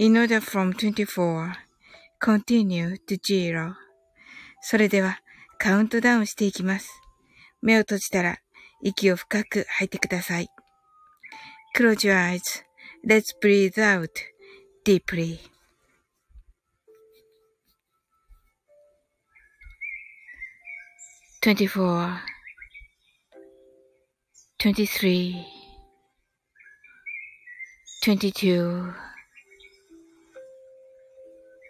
in order from 24 continue to zero それではカウントダウンしていきます。目を閉じたら息を深く吐いてください。Close your eyes.Let's breathe out deeply. Twenty-four, twenty-three, twenty-two,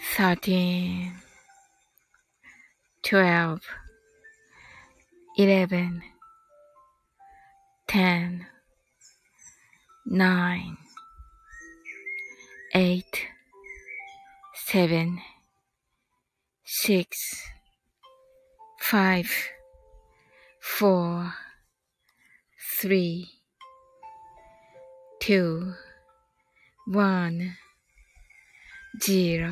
thirteen, twelve, eleven, ten, nine, eight, seven, six, five, four, three, two, one, zero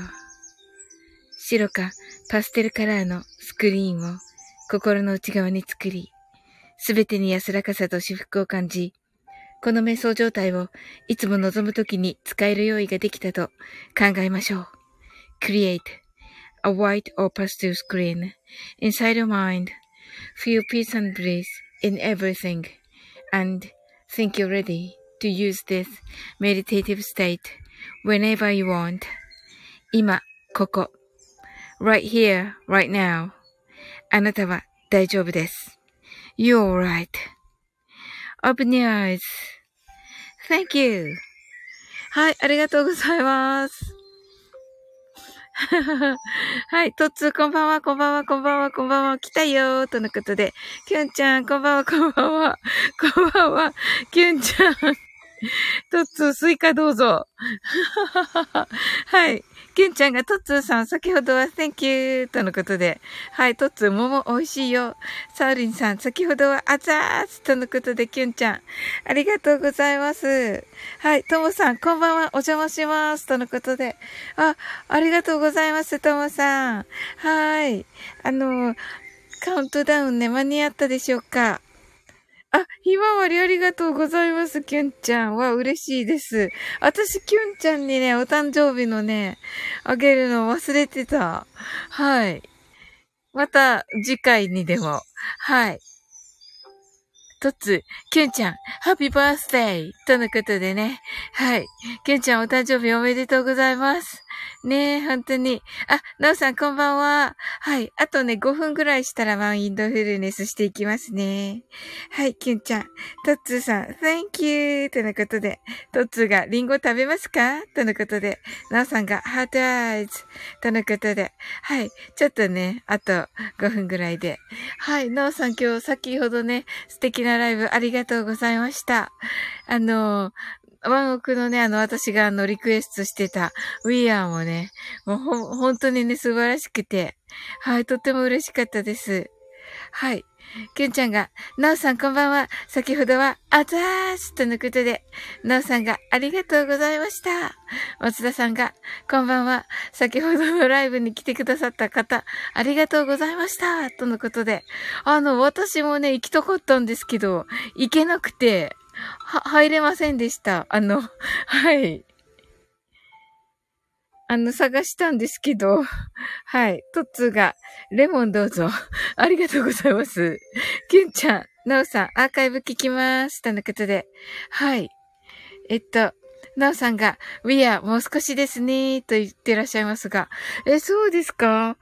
白かパステルカラーのスクリーンを心の内側に作り、すべてに安らかさと至福を感じ、この瞑想状態をいつも望むときに使える用意ができたと考えましょう。Create a white or pastel screen inside your mind. Feel peace and bliss in everything and think you're ready to use this meditative state whenever you want. 今、ここ。Right here, right now. あなたは大丈夫です。You're right.Open your eyes.Thank you. はい、ありがとうございます。はい、トッツー、こんばんは、こんばんは、こんばんは、こんばんは、来たよー、とのことで、キュンちゃん、こんばんは、こんばんは、こんばんは、キュンちゃん。トッツー、スイカどうぞ。はい。キュンちゃんがトッツーさん、先ほどは Thank you とのことで。はい、トッツー、桃美味しいよ。さおりんさん、先ほどはあざーすとのことで、キュンちゃん。ありがとうございます。はい、ともさん、こんばんは、お邪魔します。とのことで。あ、ありがとうございます、ともさん。はい。あの、カウントダウンね、間に合ったでしょうかあ、ひまわりありがとうございます、キュンちゃん。は嬉しいです。私、キュンちゃんにね、お誕生日のね、あげるの忘れてた。はい。また、次回にでも。はい。とつ、キュンちゃん、ハッピーバースデーとのことでね。はい。キュンちゃんお誕生日おめでとうございます。ねえ、本当に。あ、なおさんこんばんは。はい。あとね、5分ぐらいしたらマインドフルネスしていきますね。はい、キュンちゃん。トッツーさん、Thank you! とのことで、トッツーがリンゴ食べますか？とのことで、なおさんが heart eyes とのことで、はい。ちょっとね、あと5分ぐらいで。はい、なおさん今日先ほどね、素敵なライブありがとうございました。あの、ワンオクのね、あの、私があの、リクエストしてた、ウィアーもね、もうほ、本当にね、素晴らしくて、はい、とっても嬉しかったです。はい。きゅんちゃんが、なおさんこんばんは。先ほどは、あざーすとのことで、なおさんがありがとうございました。松田さんが、こんばんは。先ほどのライブに来てくださった方、ありがとうございました。とのことで、あの、私もね、行きたかったんですけど、行けなくて、は、入れませんでした。あの、はい。あの、探したんですけど、はい。トッツーが、レモンどうぞ。ありがとうございます。キュンちゃん、ナオさん、アーカイブ聞きます。とのことで。はい。えっと、なおさんが、We are もう少しですね、と言ってらっしゃいますが。え、そうですか？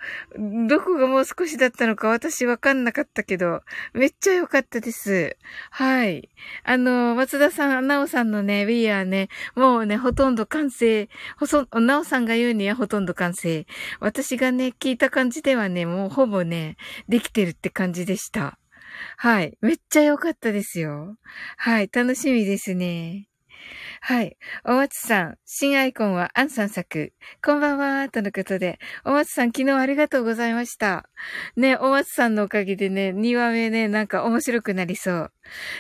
どこがもう少しだったのか私わかんなかったけど、めっちゃ良かったです。はい。あの、松田さん、なおさんのね、We are ね、もうね、ほとんど完成。ほそ、なおさんが言うにはほとんど完成。私がね、聞いた感じではね、もうほぼね、できてるって感じでした。はい。めっちゃ良かったですよ。はい。楽しみですね。はい。お松さん、新アイコンはアンさん作。こんばんは、とのことで。お松さん、昨日ありがとうございました。ね、お松さんのおかげでね、2話目ね、なんか面白くなりそう。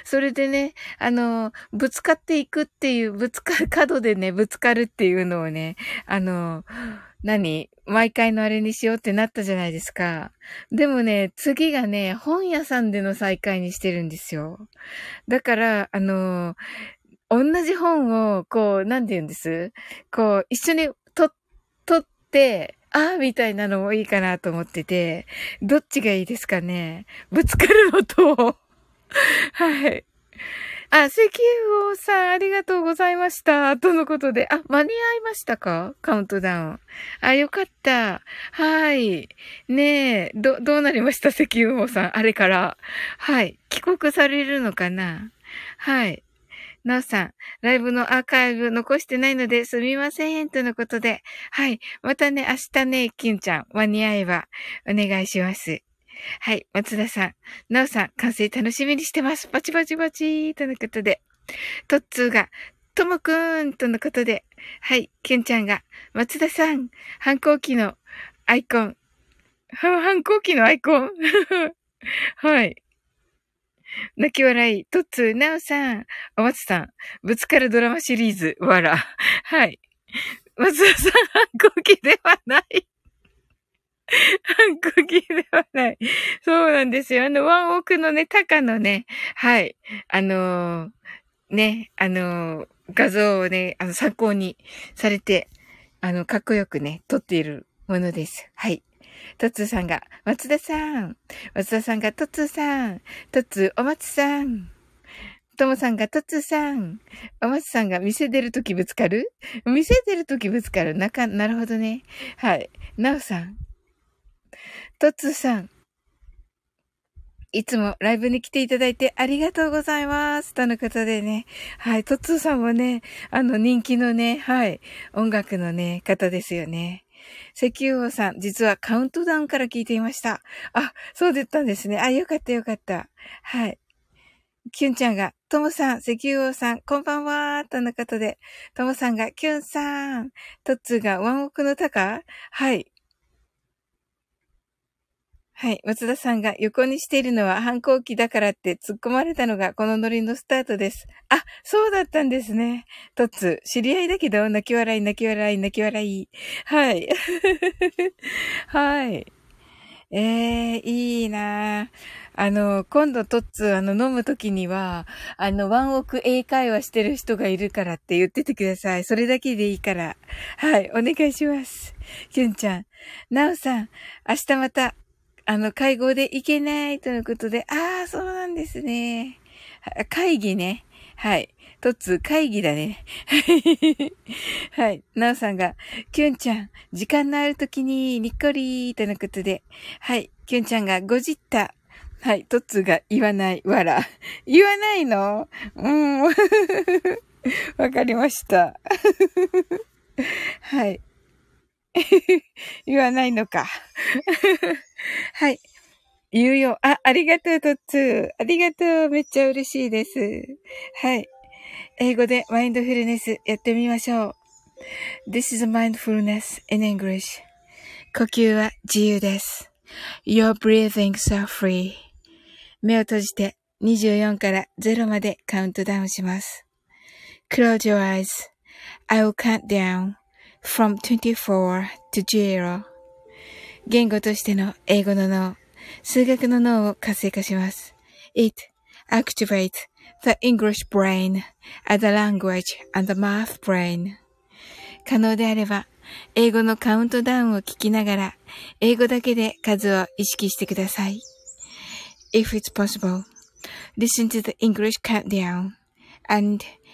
それでね、あの、ぶつかっていくっていう、ぶつかる、角でね、ぶつかるっていうのをね、あの、何？毎回のあれにしようってなったじゃないですか。でもね、次がね、本屋さんでの再会にしてるんですよ。だから、あの、同じ本を、こう、なんて言うんです？こう、一緒にと、撮って、ああ、みたいなのもいいかなと思ってて、どっちがいいですかね？ぶつかるのと はい。あ、石油王さん、ありがとうございました。とのことで。あ、間に合いましたか？カウントダウン。あ、よかった。はい。ねえ、ど、どうなりました？石油王さん。あれから。はい。帰国されるのかな？はい。なおさん、ライブのアーカイブ残してないのですみません。とのことで。はい。またね、明日ね、キュンちゃん、間に合えば、お願いします。はい。松田さん、なおさん、完成楽しみにしてます。パチパチパチとのことで。トッツーが、ともくーんとのことで。はい。キュンちゃんが、松田さん、反抗期のアイコン。反抗期のアイコン はい。泣き笑い、トッツー、ナオさん、お松さん、ぶつかるドラマシリーズ、わら。はい。松田さん、反抗期ではない。反抗期ではない。そうなんですよ。あの、ワンオクのね、タカのね、はい。あのー、ね、あのー、画像をね、あの、参考にされて、あの、かっこよくね、撮っているものです。はい。トッツーさんが、松田さん。松田さんが、トッツーさん。トッツー、お松さん。ともさんが、トッツーさん。お松さんが、店出るときぶつかる？店出るときぶつかる？なか、なるほどね。はい。なおさん。トッツーさん。いつもライブに来ていただいてありがとうございます。とのことでね。はい。トッツーさんもね、あの人気のね、はい。音楽のね、方ですよね。石油王さん、実はカウントダウンから聞いていました。あ、そうだったんですね。あ、よかったよかった。はい。キュンちゃんが、ともさん、石油王さん、こんばんはとのことで、ともさんが、キュンさん、トッツーが、ワンオクのタカ？はい。はい。松田さんが横にしているのは反抗期だからって突っ込まれたのがこのノリのスタートです。あ、そうだったんですね。トッツ、知り合いだけど、泣き笑い、泣き笑い、泣き笑い。はい。はい。ええー、いいなあの、今度トッツ、あの、飲むときには、あの、ワンオク英会話してる人がいるからって言っててください。それだけでいいから。はい、お願いします。キュンちゃん。ナオさん、明日またあの、会合で行けないということで、ああ、そうなんですね。会議ね。はい。とつ、会議だね。はい。なおさんが、きゅんちゃん、時間のあるときに、にっこりーとのことで。はい。きゅんちゃんが、ごじった。はい。とつが、言わない、わら。言わないの？うん。わかりました。はい。言わないのか。はい。言うよ。あ、ありがとう、トッツー。ありがとう。めっちゃ嬉しいです。はい。英語でマインドフルネスやってみましょう。This is mindfulness in English. 呼吸は自由です。Your breathings are free. 目を閉じて24から0までカウントダウンします。Close your eyes. I will count down from 24 to 0. 言語としての英語の脳、数学の脳を活性化します。It activates the English brain as a language and the math brain. 可能であれば、英語のカウントダウンを聞きながら、英語だけで数を意識してください。If it's possible, listen to the English countdown and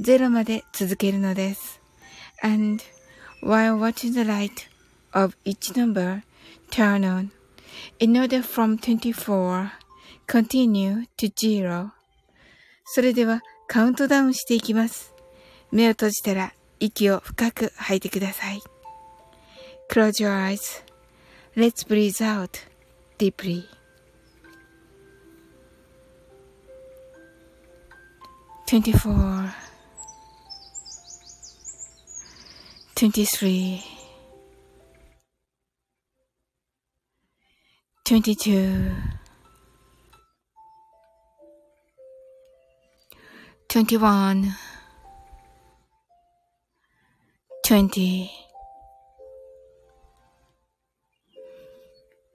0まで続けるのです。And while watching the light of each number turn on in order from 24 continue to zero それではカウントダウンしていきます。目を閉じたら息を深く吐いてください。Close your eyes.Let's breathe out deeply. 24 23 22 21 20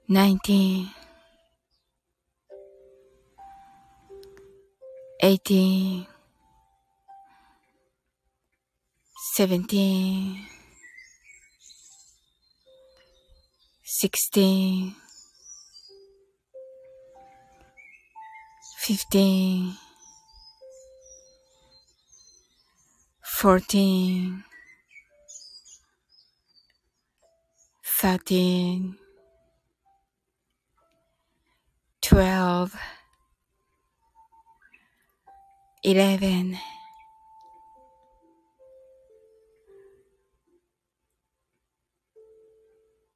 19 18 17 16 15 14 13 12 11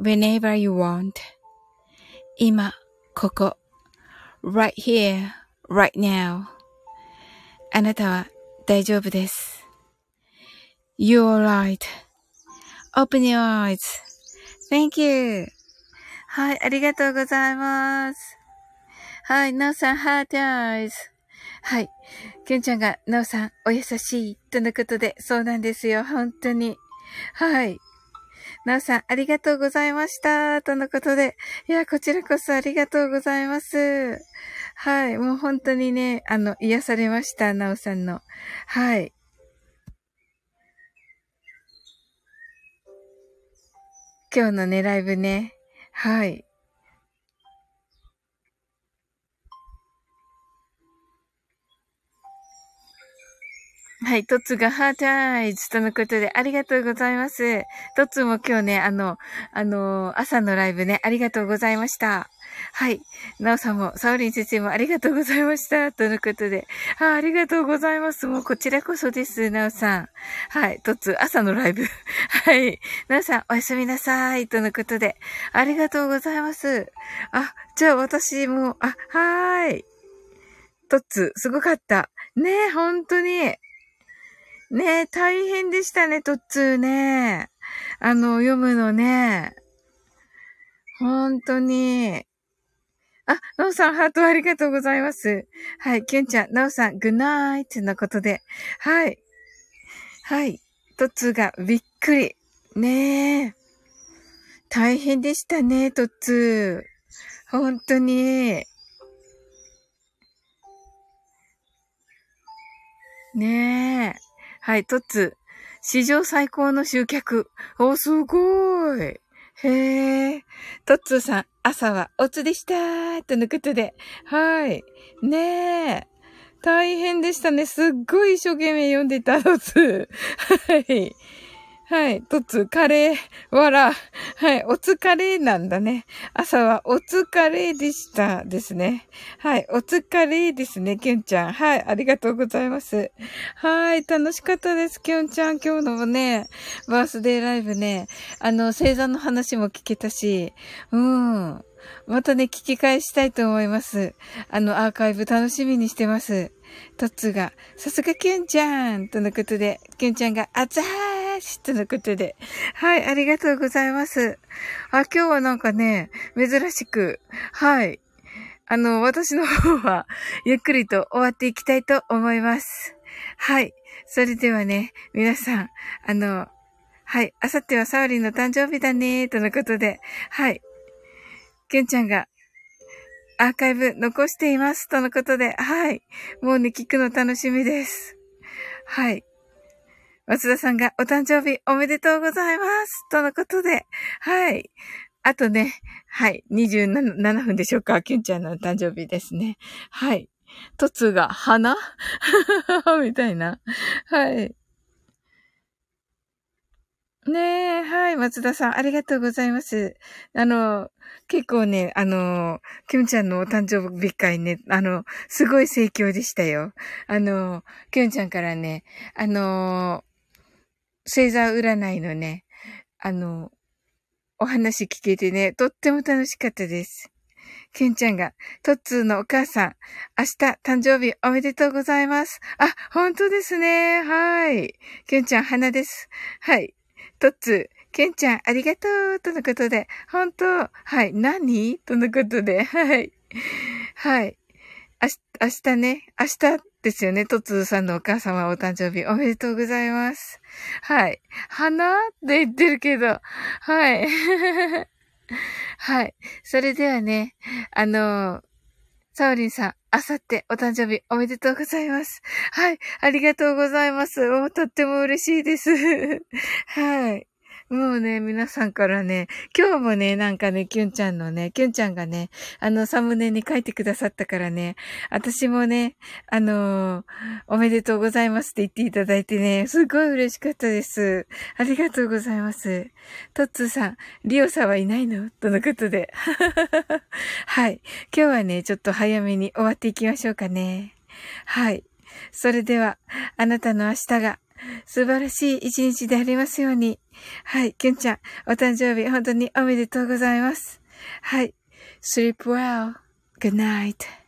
whenever you want. 今、ここ。right here, right now. あなたは大丈夫です。You're right.Open your eyes.Thank you. はい、ありがとうございます。はい、なおさん、ハートアイズ。はい。きゅんちゃんが、なおさん、お優しい。とのことで、そうなんですよ。本当に。はい。なおさん、ありがとうございました。とのことで。いや、こちらこそありがとうございます。はい。もう本当にね、あの、癒されました。なおさんの。はい。今日のね、ライブね。はい。はい、トッツがハートアイズとのことでありがとうございます。トッツも今日ね、あの、あの、朝のライブね、ありがとうございました。はい。なおさんも、サオリン先生もありがとうございました。とのことで。あありがとうございます。もうこちらこそです。なおさん。はい。トッツ、朝のライブ。はい。なおさん、おやすみなさい。とのことで。ありがとうございます。あ、じゃあ私も、あ、はーい。トッツ、すごかった。ねえ、本当に。ねえ、大変でしたね、トッツーね。あの、読むのね。本当に。あ、なおさん、ハートありがとうございます。はい、キュンちゃん、なおさん、グナーイトのことで。はい。はい。トッツーがびっくり。ねえ。大変でしたね、トッツー。本当に。ねえ。はい、トッツ。史上最高の集客。お、すごい。へえ。トッツーさん、朝はおつでしたーとのことで。はい。ねえ。大変でしたね。すっごい一生懸命読んでた、トッツー。はい。はい。とつ、カレー、わら。はい。お疲れなんだね。朝はお疲れでしたですね。はい。お疲れですね、きゅんちゃん。はい。ありがとうございます。はい。楽しかったです、きゅんちゃん。今日のね、バースデーライブね。あの、星座の話も聞けたし、うん。またね、聞き返したいと思います。あの、アーカイブ楽しみにしてます。トッツが、さすがキュンちゃんとのことで、キュンちゃんが、あざーしとのことで。はい、ありがとうございます。あ、今日はなんかね、珍しく、はい。あの、私の方は、ゆっくりと終わっていきたいと思います。はい。それではね、皆さん、あの、はい。あさってはサウリンの誕生日だねとのことで、はい。キュンちゃんが、アーカイブ残しています。とのことで、はい。もうね、聞くの楽しみです。はい。松田さんがお誕生日おめでとうございます。とのことで、はい。あとね、はい。27分でしょうか。キュンちゃんの誕生日ですね。はい。トツが花？みたいな。はい。ねえ、はい、松田さん、ありがとうございます。あの、結構ね、あの、キムちゃんのお誕生日会ね、あの、すごい盛況でしたよ。あの、キムちゃんからね、あの、星座占いのね、あの、お話聞けてね、とっても楽しかったです。キュンちゃんが、トッツーのお母さん、明日誕生日おめでとうございます。あ、本当ですね。はい。キュンちゃん、花です。はい。トッツー、ケンちゃん、ありがとうとのことで、本当はい、何？とのことで、はい。はい。あし、明日ね、明日ですよね。トツさんのお母様お誕生日おめでとうございます。はい。花って言ってるけど、はい。はい。それではね、あのサオリンさん、あさってお誕生日おめでとうございます。はい。ありがとうございます。おとっても嬉しいです。はい。もうね、皆さんからね、今日もね、なんかね、キュンちゃんのね、キュンちゃんがね、あの、サムネに書いてくださったからね、私もね、あのー、おめでとうございますって言っていただいてね、すごい嬉しかったです。ありがとうございます。トッツーさん、リオさんはいないの？とのことで。はい。今日はね、ちょっと早めに終わっていきましょうかね。はい。それでは、あなたの明日が素晴らしい一日でありますように。はい、キュンちゃん、お誕生日本当におめでとうございます。はい、sleep well. Good night.